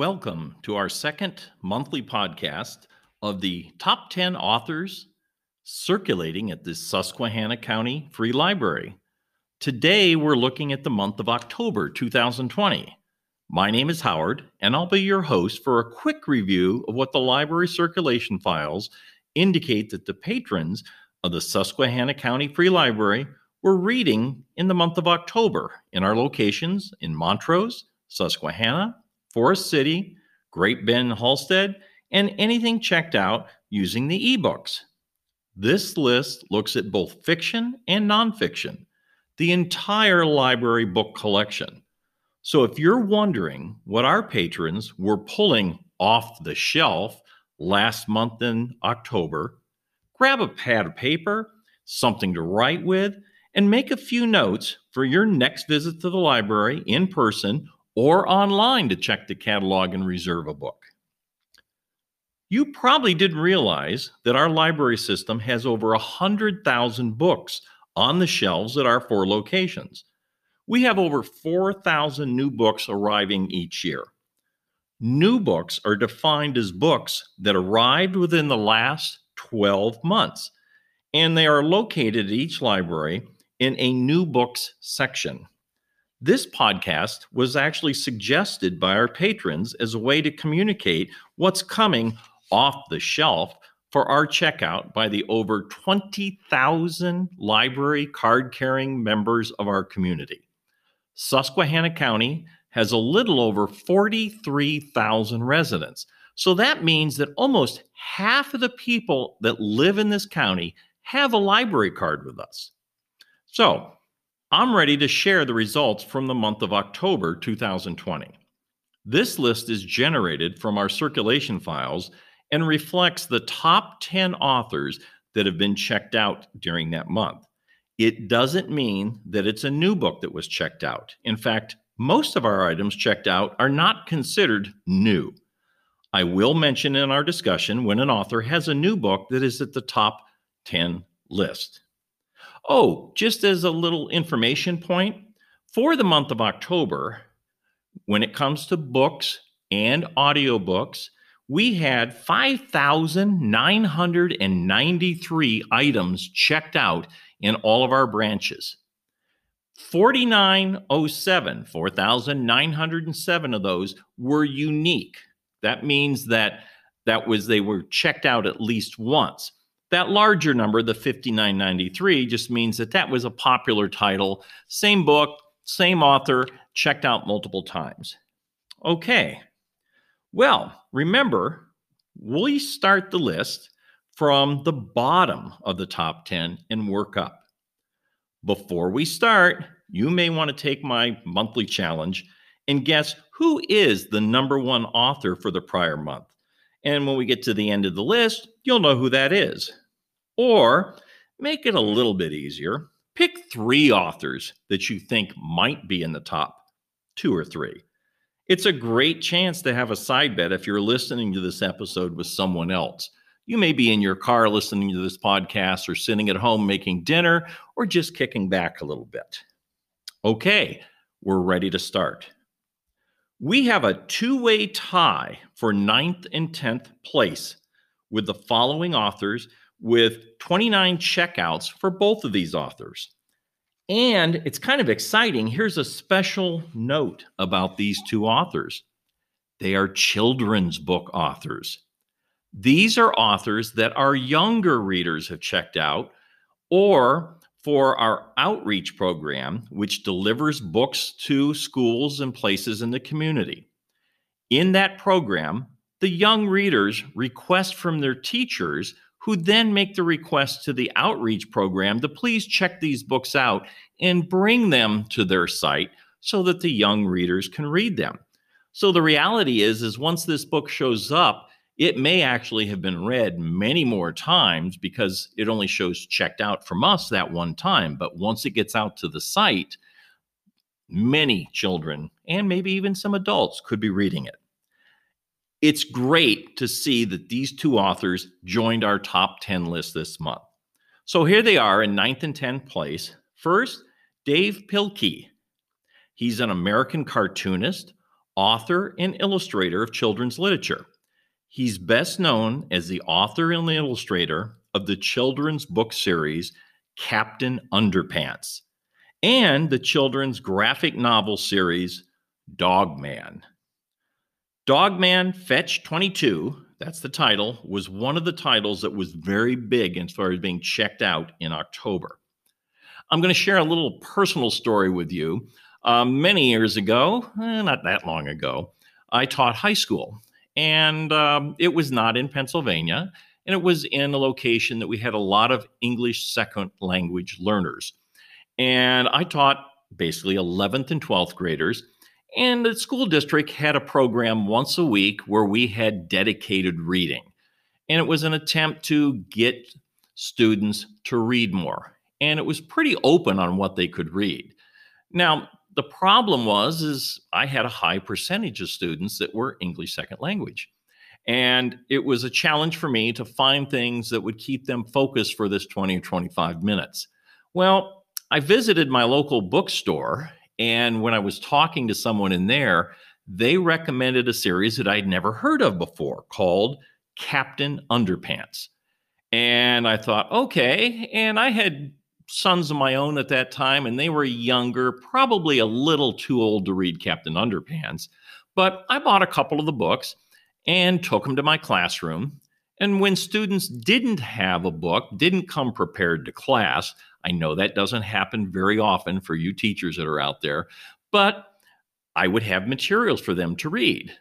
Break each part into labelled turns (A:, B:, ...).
A: Welcome to our second monthly podcast of the top 10 authors circulating at the Susquehanna County Free Library. Today, we're looking at the month of October 2020. My name is Howard, and I'll be your host for a quick review of what the library circulation files indicate that the patrons of the Susquehanna County Free Library were reading in the month of October in our locations in Montrose, Susquehanna, Forest City, Great Bend Hallstead, and anything checked out using the ebooks. This list looks at both fiction and nonfiction, the entire library book collection. So if you're wondering what our patrons were pulling off the shelf last month in October, grab a pad of paper, something to write with, and make a few notes for your next visit to the library in person or online to check the catalog and reserve a book. You probably didn't realize that our library system has over 100,000 books on the shelves at our four locations. We have over 4,000 new books arriving each year. New books are defined as books that arrived within the last 12 months, and they are located at each library in a new books section. This podcast was actually suggested by our patrons as a way to communicate what's coming off the shelf for our checkout by the over 20,000 library card carrying members of our community. Susquehanna County has a little over 43,000 residents. So that means that almost half of the people that live in this county have a library card with us. So I'm ready to share the results from the month of October 2020. This list is generated from our circulation files and reflects the top 10 authors that have been checked out during that month. It doesn't mean that it's a new book that was checked out. In fact, most of our items checked out are not considered new. I will mention in our discussion when an author has a new book that is at the top 10 list. Oh, just as a little information point, for the month of October, when it comes to books and audiobooks, we had 5,993 items checked out in all of our branches. 4907, 4,907 of those were unique. That means that that was they were checked out at least once. That larger number, the 5993, just means that that was a popular title, same book, same author, checked out multiple times. Okay. Well, remember, we start the list from the bottom of the top 10 and work up. Before we start, you may want to take my monthly challenge and guess who is the number one author for the prior month. And when we get to the end of the list, you'll know who that is. Or make it a little bit easier. Pick three authors that you think might be in the top two or three. It's a great chance to have a side bet if you're listening to this episode with someone else. You may be in your car listening to this podcast, or sitting at home making dinner, or just kicking back a little bit. Okay, we're ready to start. We have a two way tie for ninth and 10th place with the following authors with 29 checkouts for both of these authors. And it's kind of exciting. Here's a special note about these two authors they are children's book authors. These are authors that our younger readers have checked out, or for our outreach program, which delivers books to schools and places in the community. In that program, the young readers request from their teachers who then make the request to the outreach program to please check these books out and bring them to their site so that the young readers can read them. So the reality is is once this book shows up, it may actually have been read many more times because it only shows checked out from us that one time, but once it gets out to the site, many children and maybe even some adults could be reading it it's great to see that these two authors joined our top 10 list this month. So here they are in ninth and 10th place. First, Dav Pilkey. He's an American cartoonist, author and illustrator of children's literature. He's best known as the author and illustrator of the children's book series Captain Underpants and the children's graphic novel series Dogman. Dogman Fetch 22, that's the title, was one of the titles that was very big as far as being checked out in October. I'm going to share a little personal story with you. Um, many years ago, eh, not that long ago, I taught high school, and um, it was not in Pennsylvania, and it was in a location that we had a lot of English second language learners. And I taught basically 11th and 12th graders. And the school district had a program once a week where we had dedicated reading. And it was an attempt to get students to read more. And it was pretty open on what they could read. Now, the problem was is I had a high percentage of students that were English second language. And it was a challenge for me to find things that would keep them focused for this 20 or 25 minutes. Well, I visited my local bookstore, and when I was talking to someone in there, they recommended a series that I'd never heard of before called Captain Underpants. And I thought, okay. And I had sons of my own at that time, and they were younger, probably a little too old to read Captain Underpants. But I bought a couple of the books and took them to my classroom. And when students didn't have a book, didn't come prepared to class, I know that doesn't happen very often for you teachers that are out there, but I would have materials for them to read.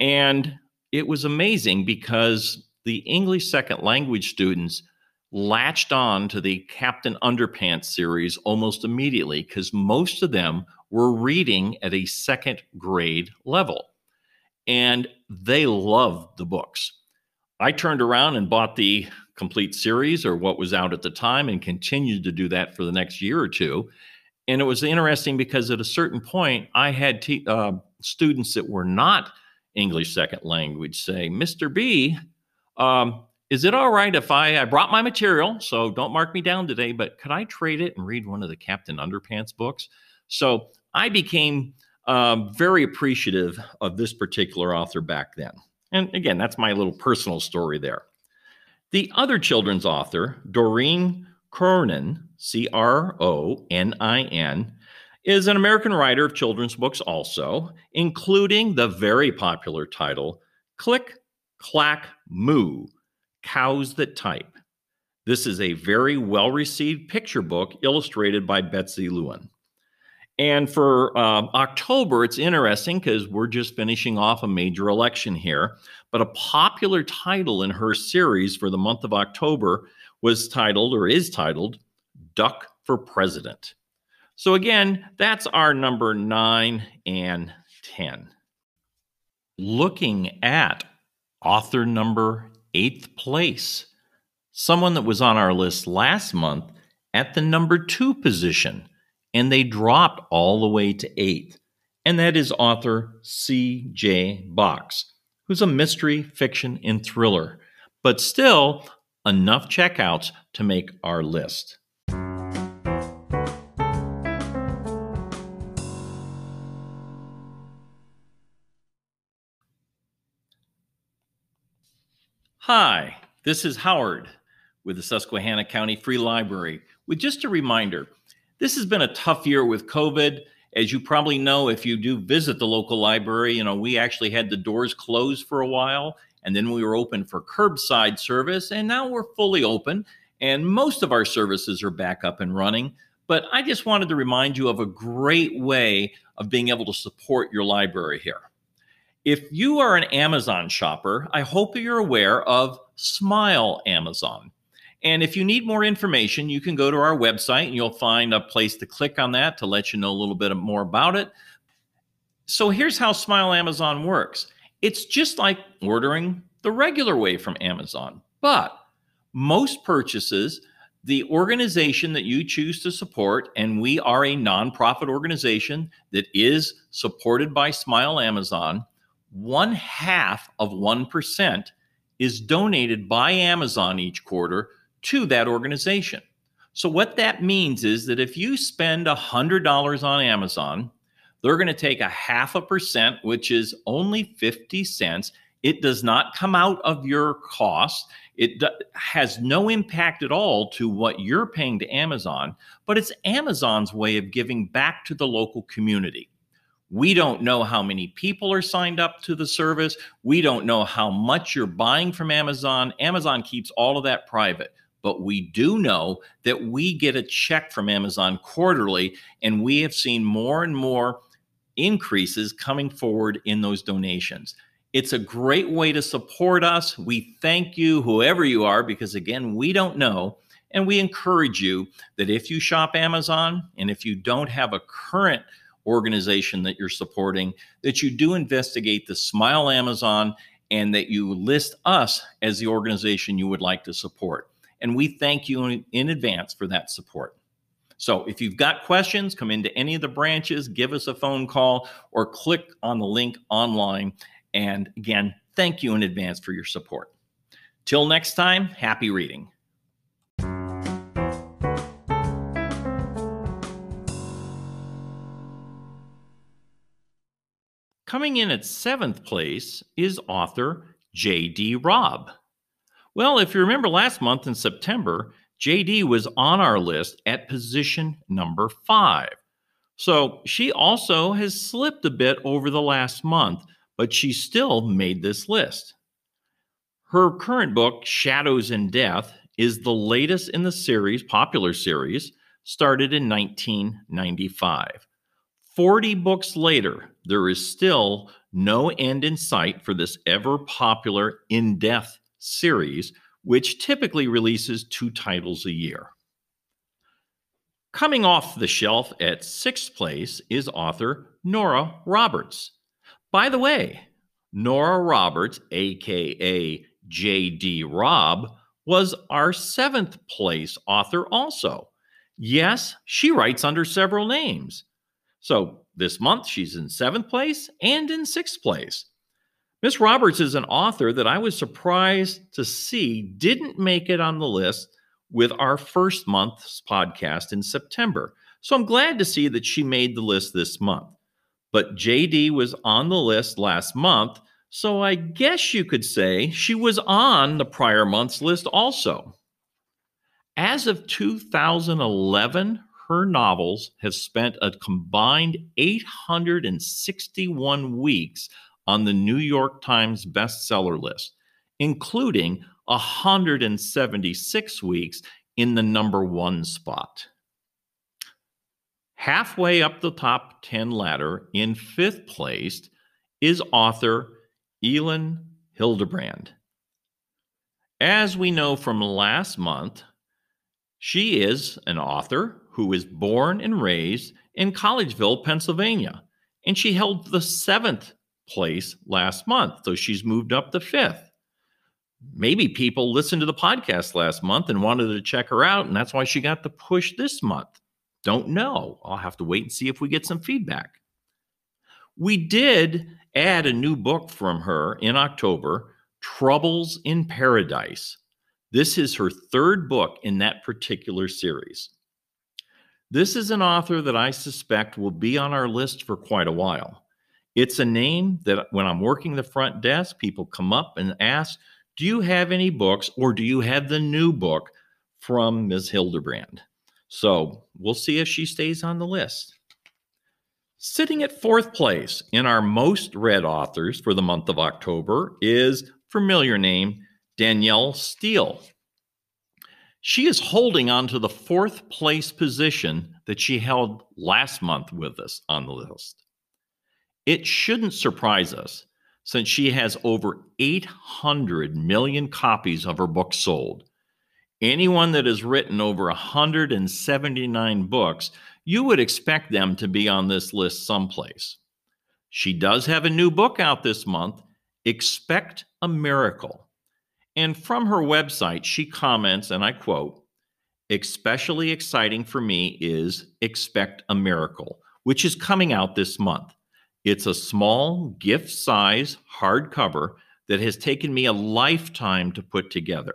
A: And it was amazing because the English second language students latched on to the Captain Underpants series almost immediately because most of them were reading at a second grade level and they loved the books. I turned around and bought the complete series or what was out at the time and continued to do that for the next year or two. And it was interesting because at a certain point, I had te- uh, students that were not English second language say, Mr. B, um, is it all right if I, I brought my material, so don't mark me down today, but could I trade it and read one of the Captain Underpants books? So I became um, very appreciative of this particular author back then. And again, that's my little personal story there. The other children's author, Doreen Cronin, C R O N I N, is an American writer of children's books also, including the very popular title, Click, Clack, Moo Cows That Type. This is a very well received picture book illustrated by Betsy Lewin. And for uh, October, it's interesting because we're just finishing off a major election here. But a popular title in her series for the month of October was titled, or is titled, Duck for President. So, again, that's our number nine and 10. Looking at author number eighth place. Someone that was on our list last month at the number two position, and they dropped all the way to eighth. And that is author C.J. Box, who's a mystery, fiction, and thriller, but still enough checkouts to make our list. Hi, this is Howard with the Susquehanna County Free Library with just a reminder. This has been a tough year with COVID. As you probably know, if you do visit the local library, you know, we actually had the doors closed for a while and then we were open for curbside service and now we're fully open and most of our services are back up and running. But I just wanted to remind you of a great way of being able to support your library here. If you are an Amazon shopper, I hope you're aware of Smile Amazon. And if you need more information, you can go to our website and you'll find a place to click on that to let you know a little bit more about it. So here's how Smile Amazon works it's just like ordering the regular way from Amazon, but most purchases, the organization that you choose to support, and we are a nonprofit organization that is supported by Smile Amazon, one half of 1% is donated by Amazon each quarter to that organization. So, what that means is that if you spend $100 on Amazon, they're going to take a half a percent, which is only 50 cents. It does not come out of your cost. It has no impact at all to what you're paying to Amazon, but it's Amazon's way of giving back to the local community. We don't know how many people are signed up to the service. We don't know how much you're buying from Amazon. Amazon keeps all of that private. But we do know that we get a check from Amazon quarterly, and we have seen more and more increases coming forward in those donations. It's a great way to support us. We thank you, whoever you are, because again, we don't know. And we encourage you that if you shop Amazon and if you don't have a current organization that you're supporting, that you do investigate the Smile Amazon and that you list us as the organization you would like to support. And we thank you in, advance for that support. So if you've got questions, come into any of the branches, give us a phone call, or click on the link online. And again, thank you in advance for your support. Till next time, happy reading. Coming in at seventh place is author J.D. Robb. Well, if you remember last month in September, JD was on our list at position number five. So she also has slipped a bit over the last month, but she still made this list. Her current book, Shadows in Death, is the latest in the series, popular series, started in 1995. 40 books later, there is still no end in sight for this ever popular In Death series, which typically releases two titles a year. Coming off the shelf at sixth place is author Nora Roberts. By the way, Nora Roberts, aka J.D. Robb, was our seventh place author also. Yes, she writes under several names. So this month, she's in seventh place and in sixth place. Miss Roberts is an author that I was surprised to see didn't make it on the list with our first month's podcast in September. So I'm glad to see that she made the list this month. But JD was on the list last month, so I guess you could say she was on the prior month's list also. As of 2011, her novels have spent a combined 861 weeks on the New York Times bestseller list, including 176 weeks in the number one spot. Halfway up the top 10 ladder, in fifth place, is author Elin Hilderbrand. As we know from last month, she is an author who was born and raised in Collegeville, Pennsylvania, and she held the seventh place last month. So she's moved up to fifth. Maybe people listened to the podcast last month and wanted to check her out, and that's why she got the push this month. Don't know. I'll have to wait and see if we get some feedback. We did add a new book from her in October Troubles in Paradise. This is her third book in that particular series. This is an author that I suspect will be on our list for quite a while. It's a name that when I'm working the front desk, people come up and ask, Do you have any books or do you have the new book from Ms. Hilderbrand? So we'll see if she stays on the list. Sitting at fourth place in our most read authors for the month of October is familiar name Danielle Steel. She is holding on to the fourth place position that she held last month with us on the list. It shouldn't surprise us since she has over 800 million copies of her book sold. Anyone that has written over 179 books, you would expect them to be on this list someplace. She does have a new book out this month, Expect a Miracle. And from her website, she comments, and I quote, especially exciting for me is Expect a Miracle, which is coming out this month. It's a small gift size hardcover that has taken me a lifetime to put together.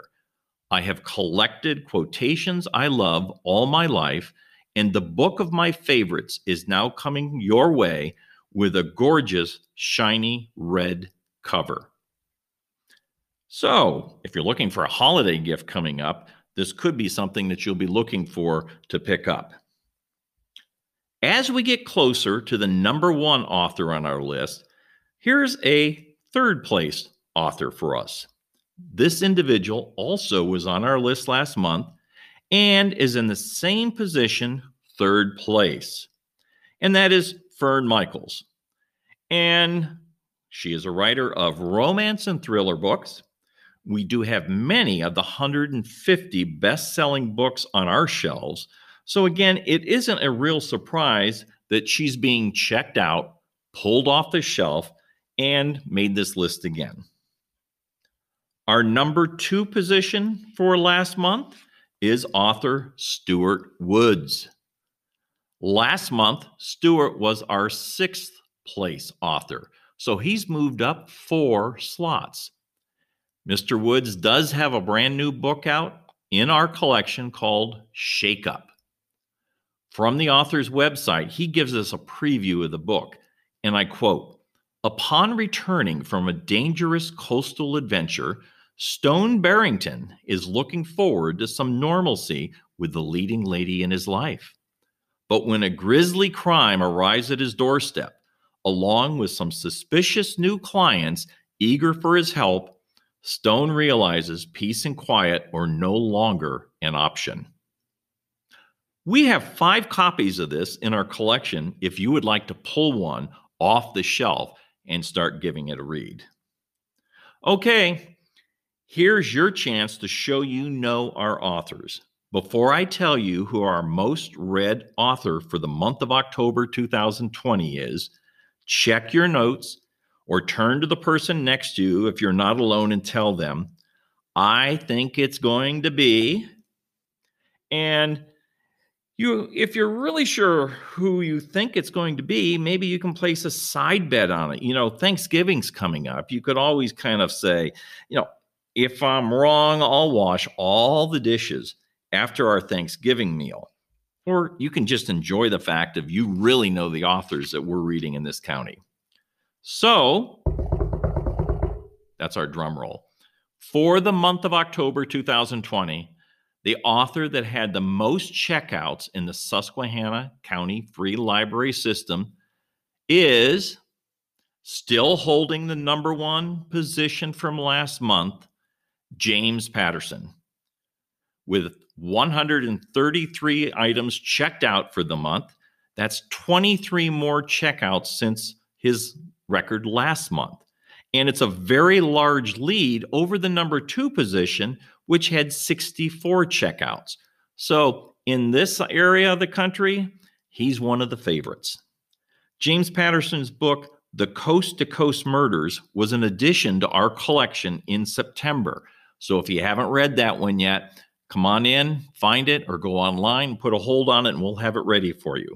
A: I have collected quotations I love all my life, And the book of my favorites is now coming your way with a gorgeous, shiny red cover. So, if you're looking for a holiday gift coming up, this could be something that you'll be looking for to pick up. As we get closer to the number one author on our list, here's a third place author for us. This individual also was on our list last month and is in the same position, third place. And that is Fern Michaels. And she is a writer of romance and thriller books. We do have many of the 150 best selling books on our shelves. So, again, it isn't a real surprise that she's being checked out, pulled off the shelf, and made this list again. Our number two position for last month is author Stuart Woods. Last month, Stuart was our sixth place author, so he's moved up four slots. Mr. Woods does have a brand new book out in our collection called Shake Up. From the author's website, he gives us a preview of the book, and I quote Upon returning from a dangerous coastal adventure, Stone Barrington is looking forward to some normalcy with the leading lady in his life. But when a grisly crime arrives at his doorstep, along with some suspicious new clients eager for his help, Stone realizes peace and quiet are no longer an option. We have five copies of this in our collection if you would like to pull one off the shelf and start giving it a read. Okay, here's your chance to show you know our authors. Before I tell you who our most read author for the month of October 2020 is, check your notes or turn to the person next to you if you're not alone and tell them, I think it's going to be. And you if you're really sure who you think it's going to be, maybe you can place a side bet on it. You know, Thanksgiving's coming up. You could always kind of say, you know, if I'm wrong, I'll wash all the dishes after our Thanksgiving meal. Or you can just enjoy the fact of you really know the authors that we're reading in this county. So that's our drum roll. For the month of October 2020, the author that had the most checkouts in the Susquehanna County Free Library System is still holding the number one position from last month, James Patterson, with 133 items checked out for the month. That's 23 more checkouts since his record last month. And it's a very large lead over the number two position, which had 64 checkouts. So in this area of the country, he's one of the favorites. James Patterson's book, The Coast to Coast Murders, was an addition to our collection in September. So if you haven't read that one yet, come on in, find it, or go online, put a hold on it, and we'll have it ready for you.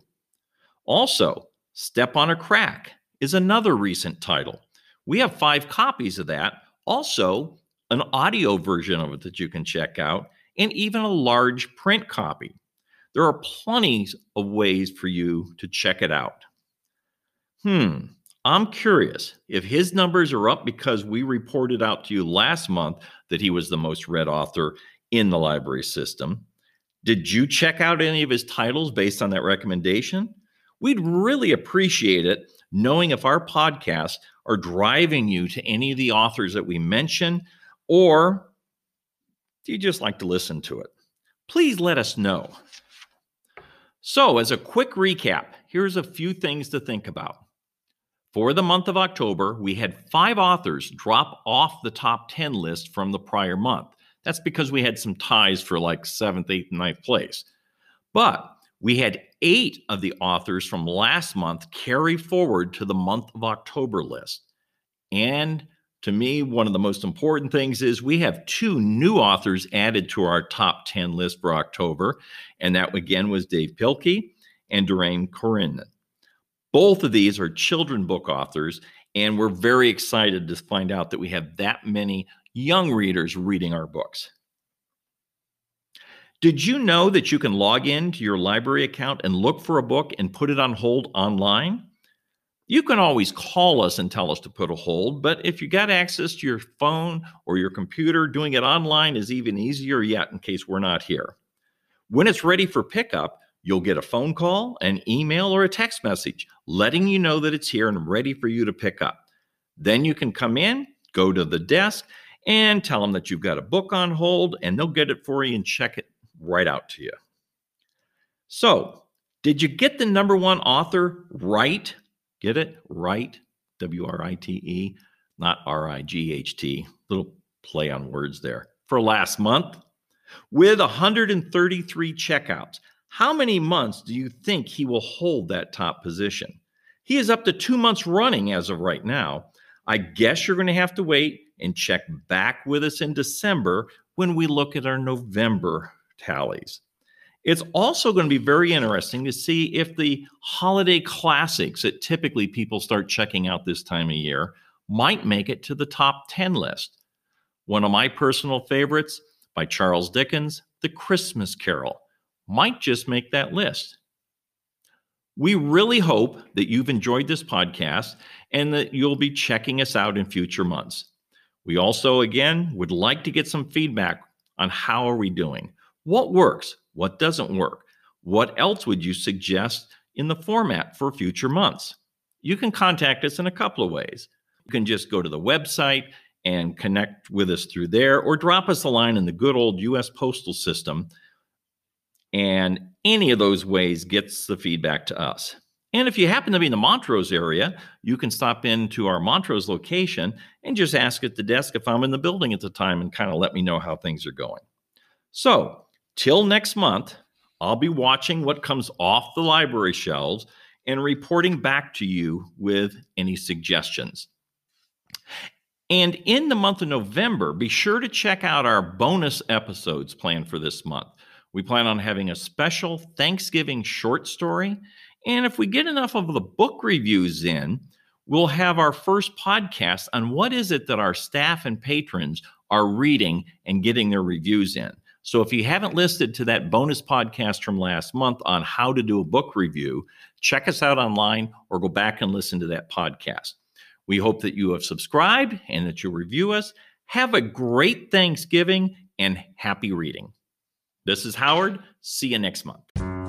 A: Also, Step on a Crack is another recent title. We have five copies of that. Also, an audio version of it that you can check out, and even a large print copy. There are plenty of ways for you to check it out. Hmm, I'm curious if his numbers are up because we reported out to you last month that he was the most read author in the library system. Did you check out any of his titles based on that recommendation? We'd really appreciate it knowing if our podcasts are driving you to any of the authors that we mention, or do you just like to listen to it? Please let us know. So, as a quick recap, here's a few things to think about. For the month of October, we had five authors drop off the top 10 list from the prior month. That's because we had some ties for like seventh, eighth, and ninth place. But we had eight of the authors from last month carry forward to the month of October list. And to me, one of the most important things is we have two new authors added to our top 10 list for October. And that again was Dav Pilkey and Doreen Cronin. Both of these are children book authors, and we're very excited to find out that we have that many young readers reading our books. Did you know that you can log in to your library account and look for a book and put it on hold online? You can always call us and tell us to put a hold, but if you got access to your phone or your computer, doing it online is even easier yet in case we're not here. When it's ready for pickup, you'll get a phone call, an email, or a text message letting you know that it's here and ready for you to pick up. Then you can come in, go to the desk, and tell them that you've got a book on hold, and they'll get it for you and check it right out to you. So, did you get the number one author right Get it? Right. W R I T E, not R I G H T. Little play on words there. For last month, with 133 checkouts, how many months do you think he will hold that top position? He is up to two months running as of right now. I guess you're going to have to wait and check back with us in December when we look at our November tallies. It's also going to be very interesting to see if the holiday classics that typically people start checking out this time of year might make it to the top 10 list. One of my personal favorites by Charles Dickens, The Christmas Carol, might just make that list. We really hope that you've enjoyed this podcast and that you'll be checking us out in future months. We also, again, would like to get some feedback on how are we doing? What works? What doesn't work? What else would you suggest in the format for future months? You can contact us in a couple of ways. You can just go to the website and connect with us through there, or drop us a line in the good old US postal system. And any of those ways gets the feedback to us. And if you happen to be in the Montrose area, you can stop into our Montrose location and just ask at the desk if I'm in the building at the time and kind of let me know how things are going. So, Till next month, I'll be watching what comes off the library shelves and reporting back to you with any suggestions. And in the month of November, be sure to check out our bonus episodes planned for this month. We plan on having a special Thanksgiving short story. And if we get enough of the book reviews in, we'll have our first podcast on what is it that our staff and patrons are reading and getting their reviews in. So if you haven't listened to that bonus podcast from last month on how to do a book review, check us out online or go back and listen to that podcast. We hope that you have subscribed and that you'll review us. Have a great Thanksgiving and happy reading. This is Howard. See you next month.